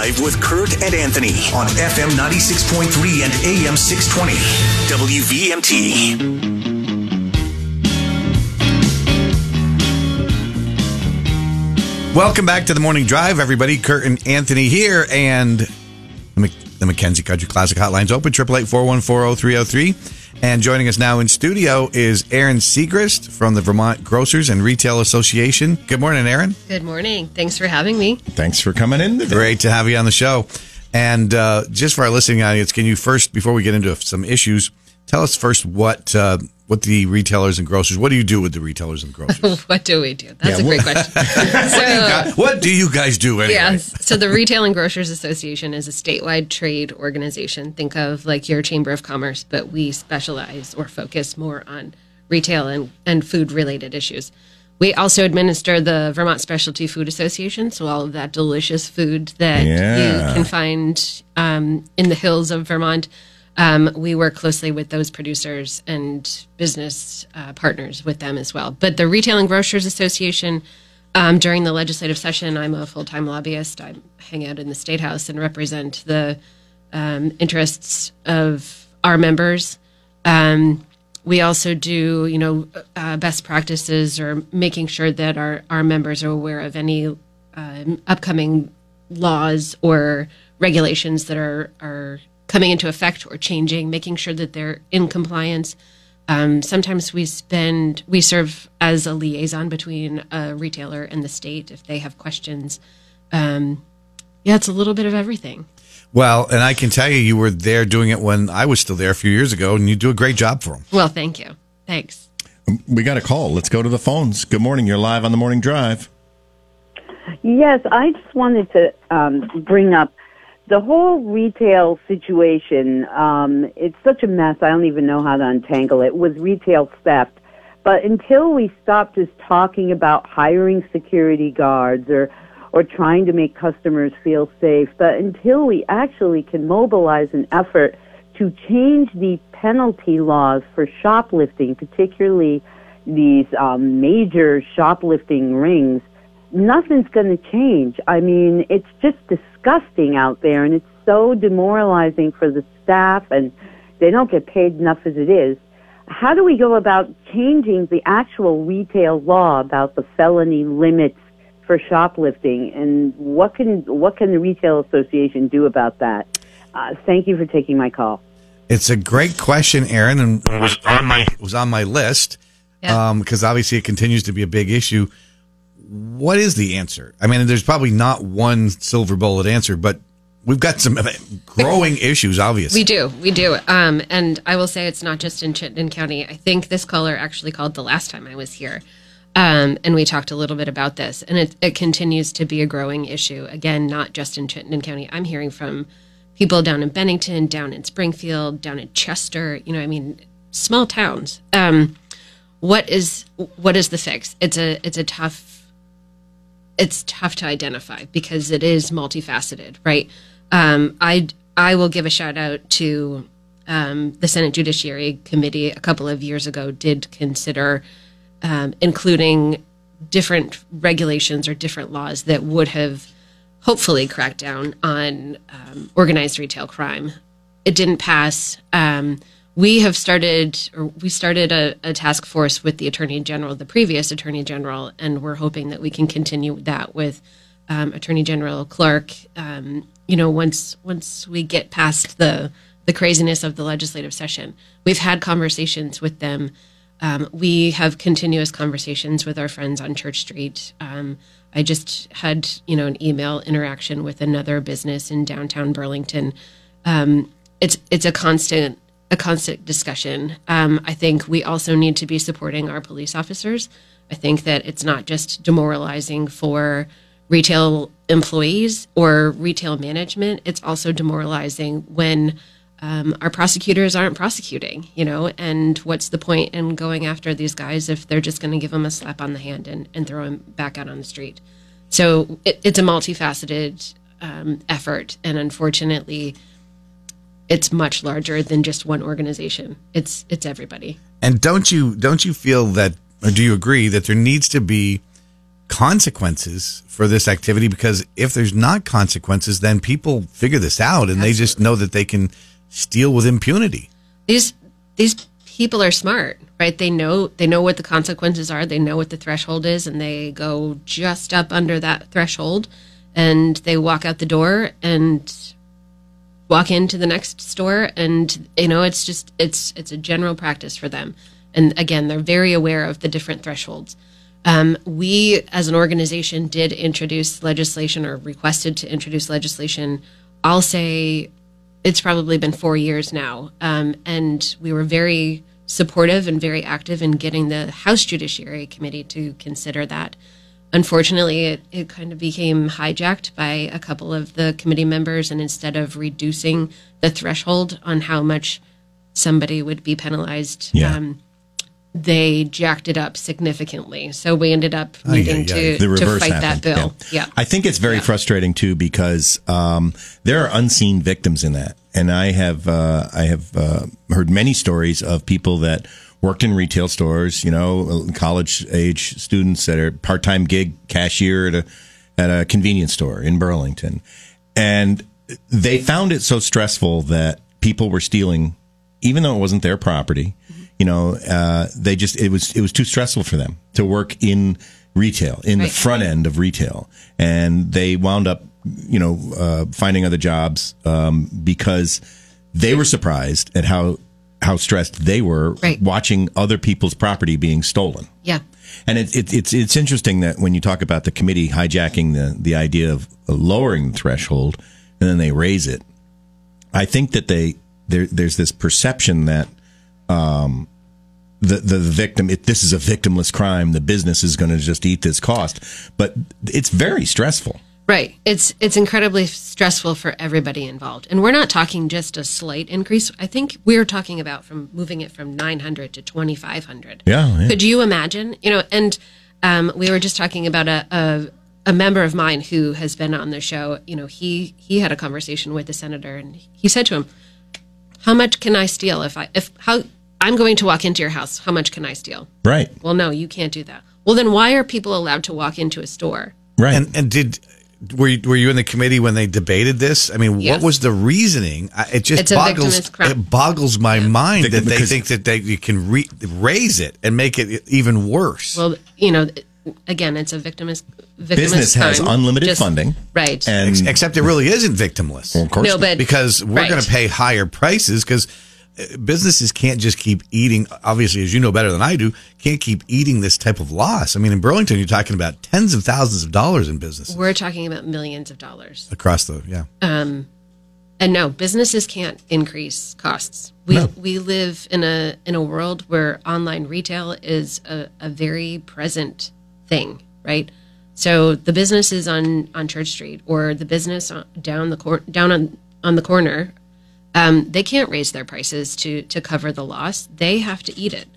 Drive with Kurt and Anthony on FM 96.3 and AM 620. WVMT. Welcome back to the Morning Drive, everybody. Kurt and Anthony here, and the, Mc- the McKenzie Country Classic Hotline's open, 888-414-0303. And joining us now in studio is Erin Sigrist from the Vermont Grocers and Retail Association. Good morning, Erin. Good morning. Thanks for having me. Thanks for coming in today. Great to have you on the show. And uh, just for our listening audience, can you first, before we get into some issues, tell us first what uh, what the retailers and grocers, what do you do with the retailers and grocers? what do we do? That's Yeah, a great what- question. so, what do you guys do anyway? yes. So the Retail and Grocers Association is a statewide trade organization. Think of like your Chamber of Commerce, but we specialize or focus more on retail and, and food related issues. We also administer the Vermont Specialty Food Association, so all of that delicious food that Yeah. you can find um, in the hills of Vermont. Um, we work closely with those producers and business uh, partners with them as well. But the Retail and Grocers Association, um, during the legislative session, I'm a full time lobbyist. I hang out in the State House and represent the um, interests of our members. Um, we also do, you know, uh, best practices or making sure that our, our members are aware of any um, upcoming laws or regulations that are, are coming into effect or changing, making sure that they're in compliance. Um, sometimes we spend, we serve as a liaison between a retailer and the state if they have questions. Um, yeah, it's a little bit of everything. Well, and I can tell you, you were there doing it when I was still there a few years ago, and you do a great job for them. Well, thank you. Thanks. We got a call. Let's go to the phones. Good morning. You're live on the morning drive. Yes, I just wanted to um, bring up the whole retail situation. Um, it's such a mess. I don't even know how to untangle it with retail theft. But until we stop just talking about hiring security guards or or trying to make customers feel safe, but until we actually can mobilize an effort to change the penalty laws for shoplifting, particularly these um, major shoplifting rings, nothing's going to change. I mean, it's just disgusting out there, and it's so demoralizing for the staff, and they don't get paid enough as it is. How do we go about changing the actual retail law about the felony limits for shoplifting, and what can what can the retail association do about that? Uh, thank you for taking my call. It's a great question, Erin, and it was on my was on my list Yeah. because obviously it continues to be a big issue. What is the answer? I mean, there's probably not one silver bullet answer, but we've got some growing issues. Obviously, We do, we do. Um, and I will say it's not just in Chittenden County. I think this caller actually called the last time I was here, um, and we talked a little bit about this. And it, it continues to be a growing issue. Again, not just in Chittenden County. I'm hearing from people down in Bennington, down in Springfield, down in Chester. You know, I mean, small towns. Um, what is what is the fix? It's a it's a tough it's tough to identify because it is multifaceted, right? Um, I I will give a shout out to um, the Senate Judiciary Committee a couple of years ago did consider um, including different regulations or different laws that would have hopefully cracked down on um, organized retail crime. It didn't pass. We have started, or we started a, a task force with the Attorney General, the previous Attorney General, and we're hoping that we can continue that with um, Attorney General Clark. Um, you know, once once we get past the the craziness of the legislative session, we've had conversations with them. Um, we have continuous conversations with our friends on Church Street. Um, I just had, you know, an email interaction with another business in downtown Burlington. Um, it's it's a constant a constant discussion. Um, I think we also need to be supporting our police officers. I think that it's not just demoralizing for retail employees or retail management. It's also demoralizing when um, our prosecutors aren't prosecuting, you know, and what's the point in going after these guys if they're just going to give them a slap on the hand and, and throw them back out on the street? So it, it's a multifaceted um, effort. And unfortunately, it's much larger than just one organization. It's it's everybody. And don't you don't you feel that, or do you agree that there needs to be consequences for this activity? Because if there's not consequences, then people figure this out and they just know that they can steal with impunity. these these people are smart right they know they know what the consequences are they know what the threshold is and they go just up under that threshold and they walk out the door and walk into the next store and you know it's just it's it's a general practice for them. And again they're very aware of the different thresholds. Um, we as an organization did introduce legislation or requested to introduce legislation. I'll say it's probably been four years now. Um, and we were very supportive and very active in getting the house judiciary committee to consider that unfortunately it, it kind of became hijacked by a couple of the committee members and instead of reducing the threshold on how much somebody would be penalized Yeah. um, they jacked it up significantly so we ended up Ay, needing ay, ay. to, the to fight happened. that bill Yeah. yeah, I think it's very frustrating too because um, there are unseen victims in that, and I have uh, I have uh, heard many stories of people that worked in retail stores, you know, college age students that are part time gig cashier at a at a convenience store in Burlington, and they found it so stressful that people were stealing, even though it wasn't their property. You know, uh, they just it was it was too stressful for them to work in retail in the front end of retail, and they wound up, you know, uh, finding other jobs um, because they were surprised at how how stressed they were Right. watching other people's property being stolen. yeah And it, it, it's it's interesting that when you talk about the committee hijacking the the idea of lowering the threshold and then they raise it, I think that they there there's this perception that um, the the victim it, this is a victimless crime. The business is going to just eat this cost, but it's very stressful. Right. It's it's incredibly stressful for everybody involved. And we're not talking just a slight increase. I think we're talking about from moving it from 900 to 2500. Yeah, yeah. Could you imagine? You know, and um, we were just talking about a, a a member of mine who has been on the show. You know, he he had a conversation with the senator and he said to him, "How much can I steal if I if how I'm going to walk into your house, how much can I steal?" Right. Well, no, you can't do that. Well, then why are people allowed to walk into a store? Right. And and did were you, were you in the committee when they debated this? I mean, what was the reasoning? It just It's boggles it boggles my mind that they think that they you can re, raise it and make it even worse. Well, you know, again, it's a victimless victimless Business has crime. unlimited Just- funding, right? and Ex- Except it really isn't victimless. of course no, but because we're right. going to pay higher prices because businesses can't just keep eating. Obviously, as you know better than I do, can't keep eating this type of loss. I mean, in Burlington, you're talking about tens of thousands of dollars in business. We're talking about millions of dollars, across the yeah. Um, and no, businesses can't increase costs. We we live in a in a world where online retail is a, a very present thing, right? So the businesses on on Church Street or the business on, down the cor- down on on the corner, um, they can't raise their prices to to cover the loss. They have to eat it,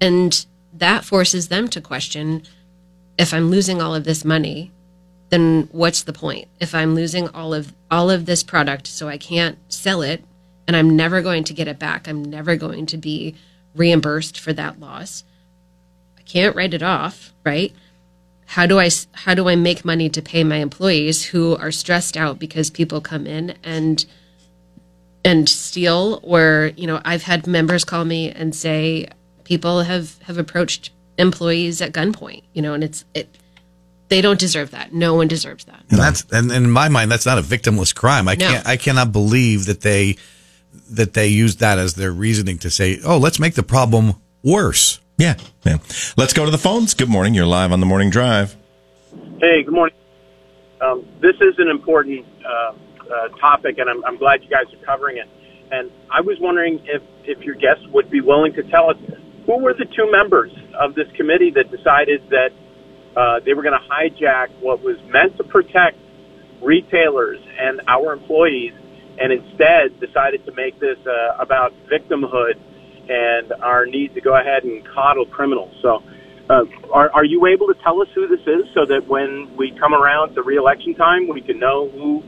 and that forces them to question: if I'm losing all of this money, then what's the point? If I'm losing all of all of this product, so I can't sell it, and I'm never going to get it back. I'm never going to be reimbursed for that loss. I can't write it off, right? How do I how do I make money to pay my employees who are stressed out because people come in and and steal or you know I've had members call me and say people have have approached employees at gunpoint, you know, and it's it they don't deserve that. No one deserves that. And that's and in my mind, that's not a victimless crime. I No. can't I cannot believe that they that they use that as their reasoning to say, oh, let's make the problem worse. yeah, yeah. Let's go to the phones. Good morning. You're live on the morning drive. Hey, good morning. Um, this is an important uh, uh, topic, and I'm, I'm glad you guys are covering it. And I was wondering if, if your guests would be willing to tell us who were the two members of this committee that decided that uh, they were going to hijack what was meant to protect retailers and our employees, and instead decided to make this uh, about victimhood and our need to go ahead and coddle criminals. So, uh, are, are you able to tell us who this is so that when we come around to reelection time, we can know who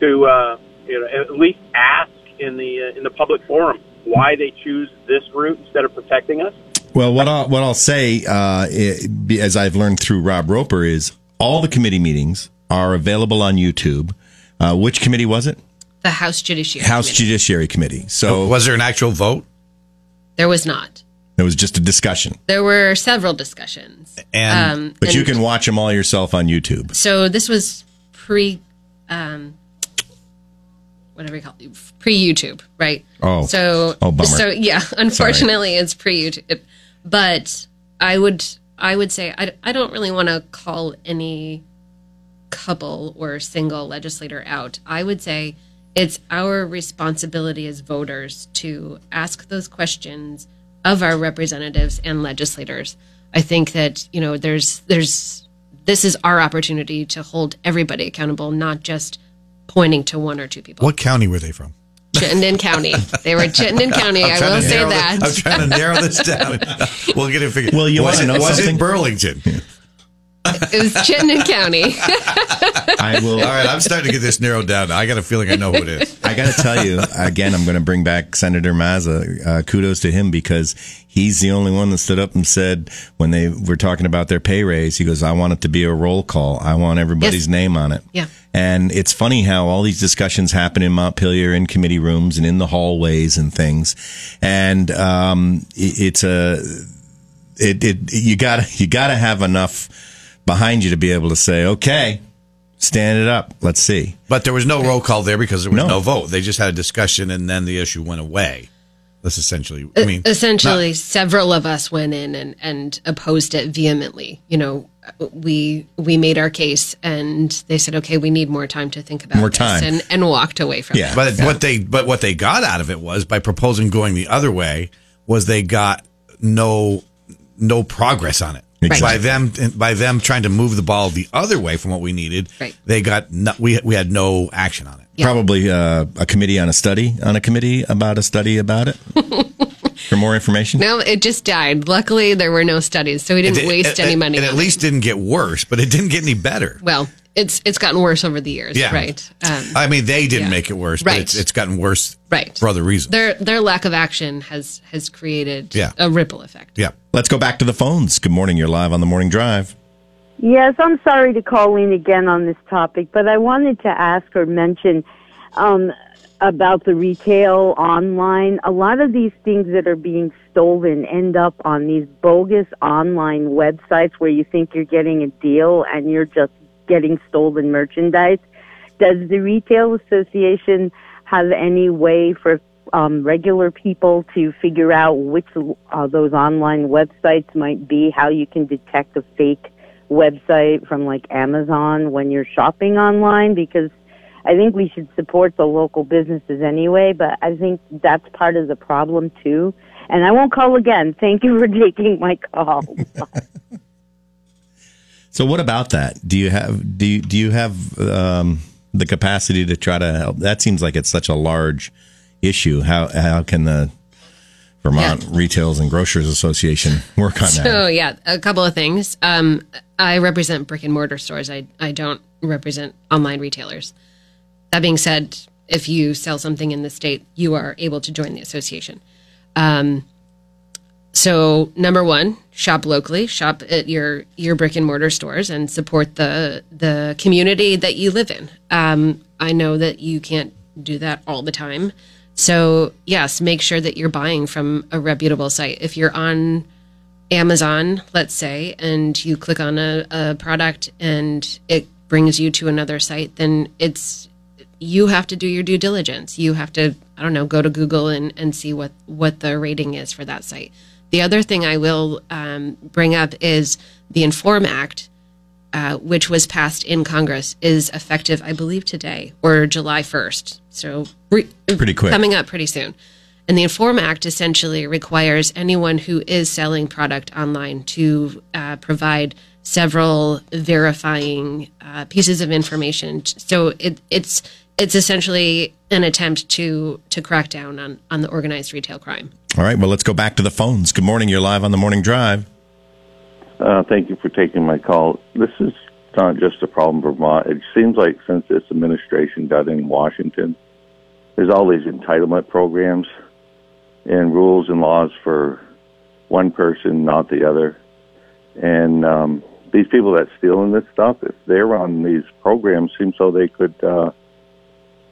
to, uh, you know, at least ask in the uh, in the public forum why they choose this route instead of protecting us? Well, what I'll what I'll say, uh, i- as I've learned through Rob Roper, is all the committee meetings are available on YouTube. Uh, which committee was it? The House Judiciary. House Committee. Judiciary Committee. So Was there an actual vote? There was not. it was just a discussion. There were several discussions. And Um, But you can watch them all yourself on YouTube. So this was pre, um, whatever you call it, pre YouTube, right? Oh. so Oh, bummer. So yeah, unfortunately, it's pre YouTube. But I would, I would say, I, I don't really want to call any couple or single legislator out. I would say it's our responsibility as voters to ask those questions of our representatives and legislators. I think that you know there's there's this is our opportunity to hold everybody accountable, not just pointing to one or two people. what county were they from? Chittenden County. They were Chittenden County. I trying will say that. this- I'm trying to narrow this down. we'll get it figured. Well, you was wanna it, know was something? it Burlington? It was Chittenden County. I will. All right, I'm starting to get this narrowed down. I got a feeling I know who it is. I got to tell you again. I'm going to bring back Senator Mazza. Uh, kudos to him because he's the only one that stood up and said when they were talking about their pay raise, he goes, "I want it to be a roll call. I want everybody's Yes. name on it." Yeah. And it's funny how all these discussions happen in Montpelier in committee rooms and in the hallways and things, and um, it, it's a it, it you got to you got to have enough behind you to be able to say, "Okay, stand it up. Let's see." But there was no roll call there because there was No. no, vote. They just had a discussion and then the issue went away. That's essentially, I mean, essentially several of us went in and, and opposed it vehemently you know we we made our case and they said okay we need more time to think about More this," time. and and walked away from Yeah. it But what they but what they got out of it was by proposing going the other way was they got no no progress on it. Exactly. By them by them trying to move the ball the other way from what we needed, Right. they got no, we we had no action on it. Yeah. Probably uh, a committee on a study on a committee about a study about it for more information. no it just died luckily there were no studies so we didn't It- waste it- any money It at on least didn't get worse, but it didn't get any better. well it's it's gotten worse over the years Yeah. right um, I mean, they didn't Yeah. make it worse, but Right. it's, it's gotten worse right for other reasons. their their lack of action has has created Yeah. a ripple effect yeah. Let's go back to the phones. Good morning. You're live on the morning drive. Yes, I'm sorry to call in again on this topic, but I wanted to ask or mention um, about the retail online. A lot of these things that are being stolen end up on these bogus online websites where you think you're getting a deal and you're just getting stolen merchandise. Does the Retail Association have any way for um, regular people to figure out which uh, those online websites might be, how you can detect a fake website from like Amazon when you're shopping online? Because I think we should support the local businesses anyway, but I think that's part of the problem too. And I won't call again. Thank you for taking my call. So, what about that? Do you have do you, do you have um, the capacity to try to help? That seems like it's such a large issue. How how can the Vermont Retailers and Grocers Association work on So that? So yeah, a couple of things. Um, I represent brick and mortar stores. I I don't represent online retailers. That being said, if you sell something in the state, you are able to join the association. Um, so number one, shop locally, shop at your your brick and mortar stores, and support the the community that you live in. Um, I know that you can't do that all the time, so yes, make sure that you're buying from a reputable site. If you're on Amazon, let's say, and you click on a, a product and it brings you to another site, then it's you have to do your due diligence. You have to, I don't know, go to Google and, and see what, what the rating is for that site. The other thing I will um, bring up is the Inform Act, uh, which was passed in Congress, is effective, I believe, today or July 1st. So re- Pretty quick. Coming up pretty soon. And the Inform Act essentially requires anyone who is selling product online to uh, provide several verifying uh, pieces of information. So it, it's it's essentially an attempt to to crack down on on the organized retail crime. All right. Well, let's go back to the phones. Good morning. You're live on the morning drive. Uh, thank you for taking my call. This is not just a problem for Vermont. It seems like since this administration got in Washington, there's all these entitlement programs and rules and laws for one person, not the other. And um, these people that stealing this stuff, if they're on these programs, seems so they could uh,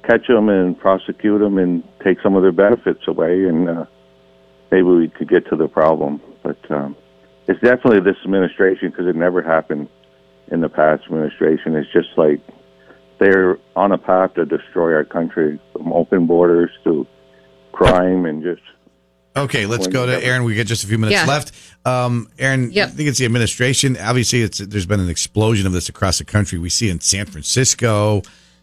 catch them and prosecute them and take some of their benefits away, and uh, maybe we could get to the problem. But um, it's definitely this administration because it never happened in the past administration. It's just like they're on a path to destroy our country from open borders to crime and just Okay, let's go to Erin. We got just a few minutes Yeah. left. Um, Erin, Yep. I think it's the administration. Obviously, it's there's been an explosion of this across the country. We see in San Francisco,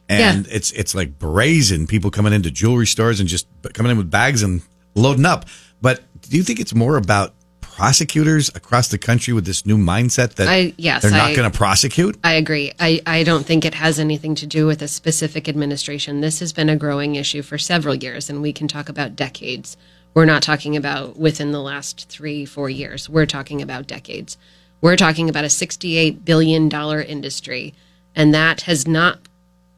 and it's it's like brazen. People coming into jewelry stores and just coming in with bags and loading up. But do you think it's more about prosecutors across the country with this new mindset that I- yes, they're not going to prosecute? I agree. I, I don't think it has anything to do with a specific administration. This has been a growing issue for several years, and we can talk about decades. We're not talking about within the last three, four years. We're talking about decades. We're talking about a $68 billion industry, and that has not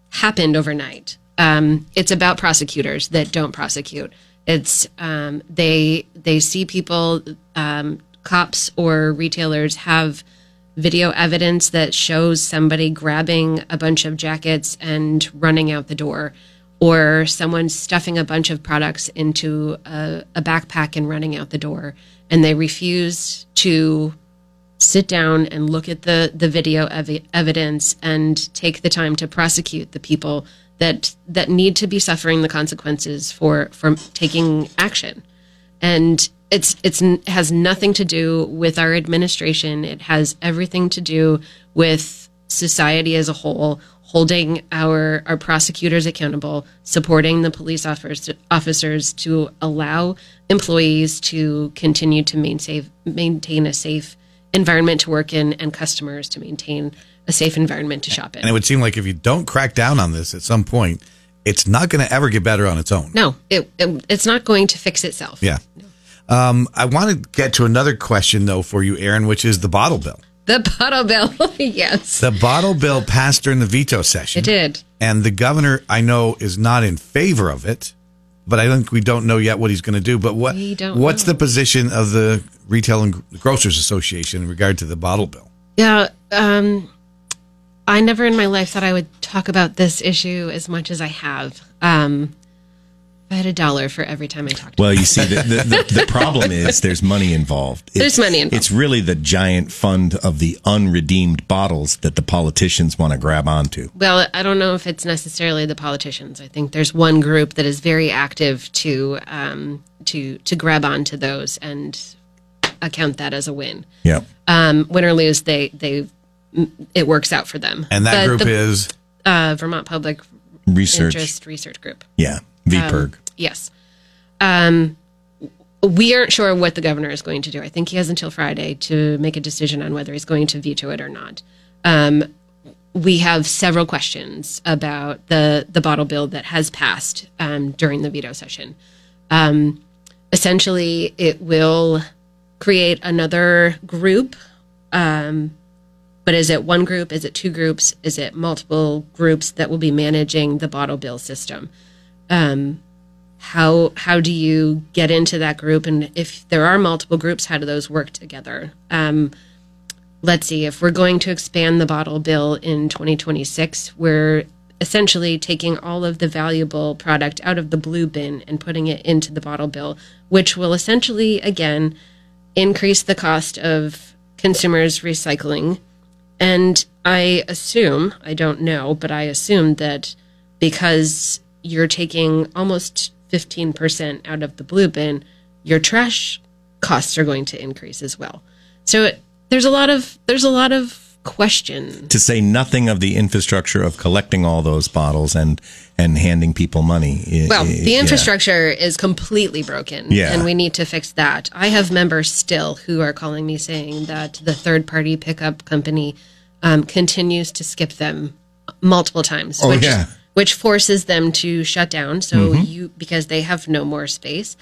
happened overnight. Um, it's about prosecutors that don't prosecute. It's um, they they see people, um, cops or retailers have video evidence that shows somebody grabbing a bunch of jackets and running out the door, or someone stuffing a bunch of products into a, a backpack and running out the door, and they refuse to sit down and look at the the video ev- evidence and take the time to prosecute the people that that need to be suffering the consequences for for taking action. And it's it's it has nothing to do with our administration. It has everything to do with society as a whole holding our our prosecutors accountable supporting the police officers officers to allow employees to continue to maintain maintain a safe environment to work in and customers to maintain a safe environment to shop in And it would seem like if you don't crack down on this at some point, it's not going to ever get better on its own. no it, it it's not going to fix itself Yeah. Um, I want to get to another question though for you, Erin, which is the bottle bill. the bottle bill yes The bottle bill passed during the veto session. it did And the governor, I know, is not in favor of it, but I think we don't know yet what he's going to do. But what what's know. the position of the Retail and Grocers Association in regard to the bottle bill? Yeah, um, I never in my life thought I would talk about this issue as much as I have. Um, I had a dollar for every time I talked. Well, you see, the, the, the, the problem is there's money involved. It's, There's money involved. It's really the giant fund of the unredeemed bottles that the politicians want to grab onto. well, I don't know if it's necessarily the politicians. I think there's one group that is very active to um, to to grab onto those and account that as a win. Yeah. Um, win or lose, they they it works out for them. And that But group the, is uh, Vermont Public Research. Interest Research Group. Yeah. VPIRG. Yes. Um, we aren't sure what the governor is going to do. I think he has until Friday to make a decision on whether he's going to veto it or not. Um, we have several questions about the the bottle bill that has passed um, during the veto session. Um, essentially, it will create another group. Um, but is it one group? Is it two groups? Is it multiple groups that will be managing the bottle bill system? um, how how do you get into that group and if there are multiple groups how do those work together um, let's see if we're going to expand the bottle bill in 2026 we're essentially taking all of the valuable product out of the blue bin and putting it into the bottle bill which will essentially again increase the cost of consumers recycling and I assume, I don't know, but I assume that because you're taking almost 15% out of the blue bin, your trash costs are going to increase as well. So it, there's a lot of there's a lot of question. To say nothing of the infrastructure of collecting all those bottles and and handing people money. Well, I- the yeah. infrastructure is completely broken, Yeah. and we need to fix that. I have members still who are calling me saying that the third party pickup company um, continues to skip them multiple times, Oh, which yeah. which forces them to shut down. So Mm-hmm. you because they have no more space,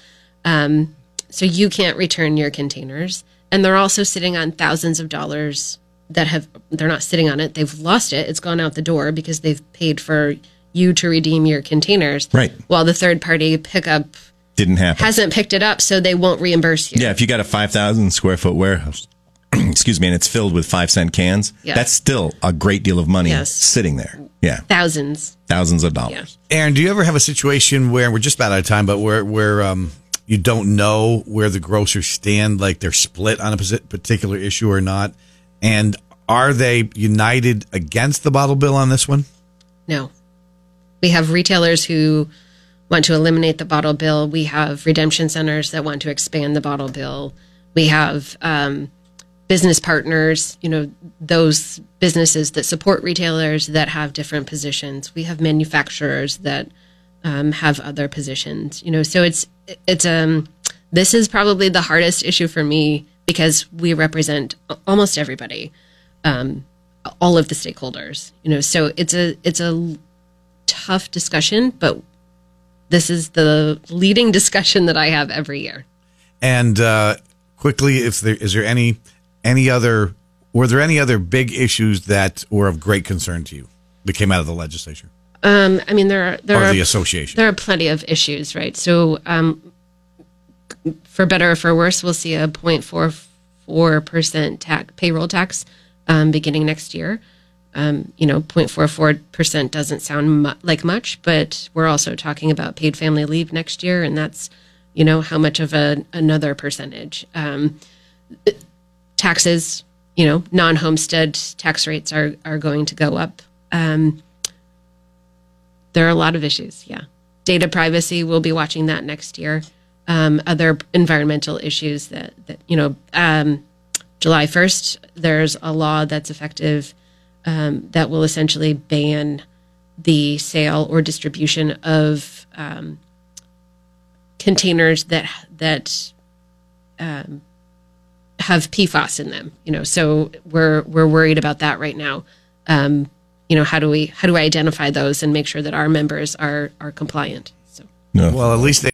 um, so you can't return your containers, and they're also sitting on thousands of dollars that have they're not sitting on it; they've lost it. It's gone out the door because they've paid for you to redeem your containers, Right. While the third party pickup Didn't happen. hasn't picked it up, so they won't reimburse you. yeah, if you got a 5,000 square foot warehouse excuse me, and it's filled with five cent cans, Yeah. that's still a great deal of money Yes. sitting there. Yeah, Thousands. thousands of dollars. Erin, do you ever have a situation where we're just about out of time, but where where um, you don't know where the grocers stand, like they're split on a particular issue or not, and are they united against the bottle bill on this one? No. We have retailers who want to eliminate the bottle bill. We have redemption centers that want to expand the bottle bill. We have um, business partners, you know, those businesses that support retailers that have different positions. We have manufacturers that um, have other positions, you know, so it's, it's, um, this is probably the hardest issue for me because we represent almost everybody, um, all of the stakeholders, you know, so it's a, it's a tough discussion, but this is the leading discussion that I have every year. And uh, quickly, if there is there any any other were there any other big issues that were of great concern to you that came out of the legislature Um, I mean, there are there or are the association? there are plenty of issues, right? So, um, for better or for worse, we'll see a 0.44 percent tax payroll tax um, beginning next year. Um, you know, 0.44 percent doesn't sound mu- like much, but we're also talking about paid family leave next year, and that's you know how much of a another percentage. Um, taxes, you know, non-homestead tax rates are are going to go up. Um, there are a lot of issues. Yeah. Data privacy, we'll be watching that next year. Um, other environmental issues that, that you know, um, July 1st, there's a law that's effective um, that will essentially ban the sale or distribution of um, containers that, that um, have PFAS in them. You know, so we're, we're worried about that right now. Um, you know, how do we, how do we identify those and make sure that our members are, are compliant? So. No. well, at least they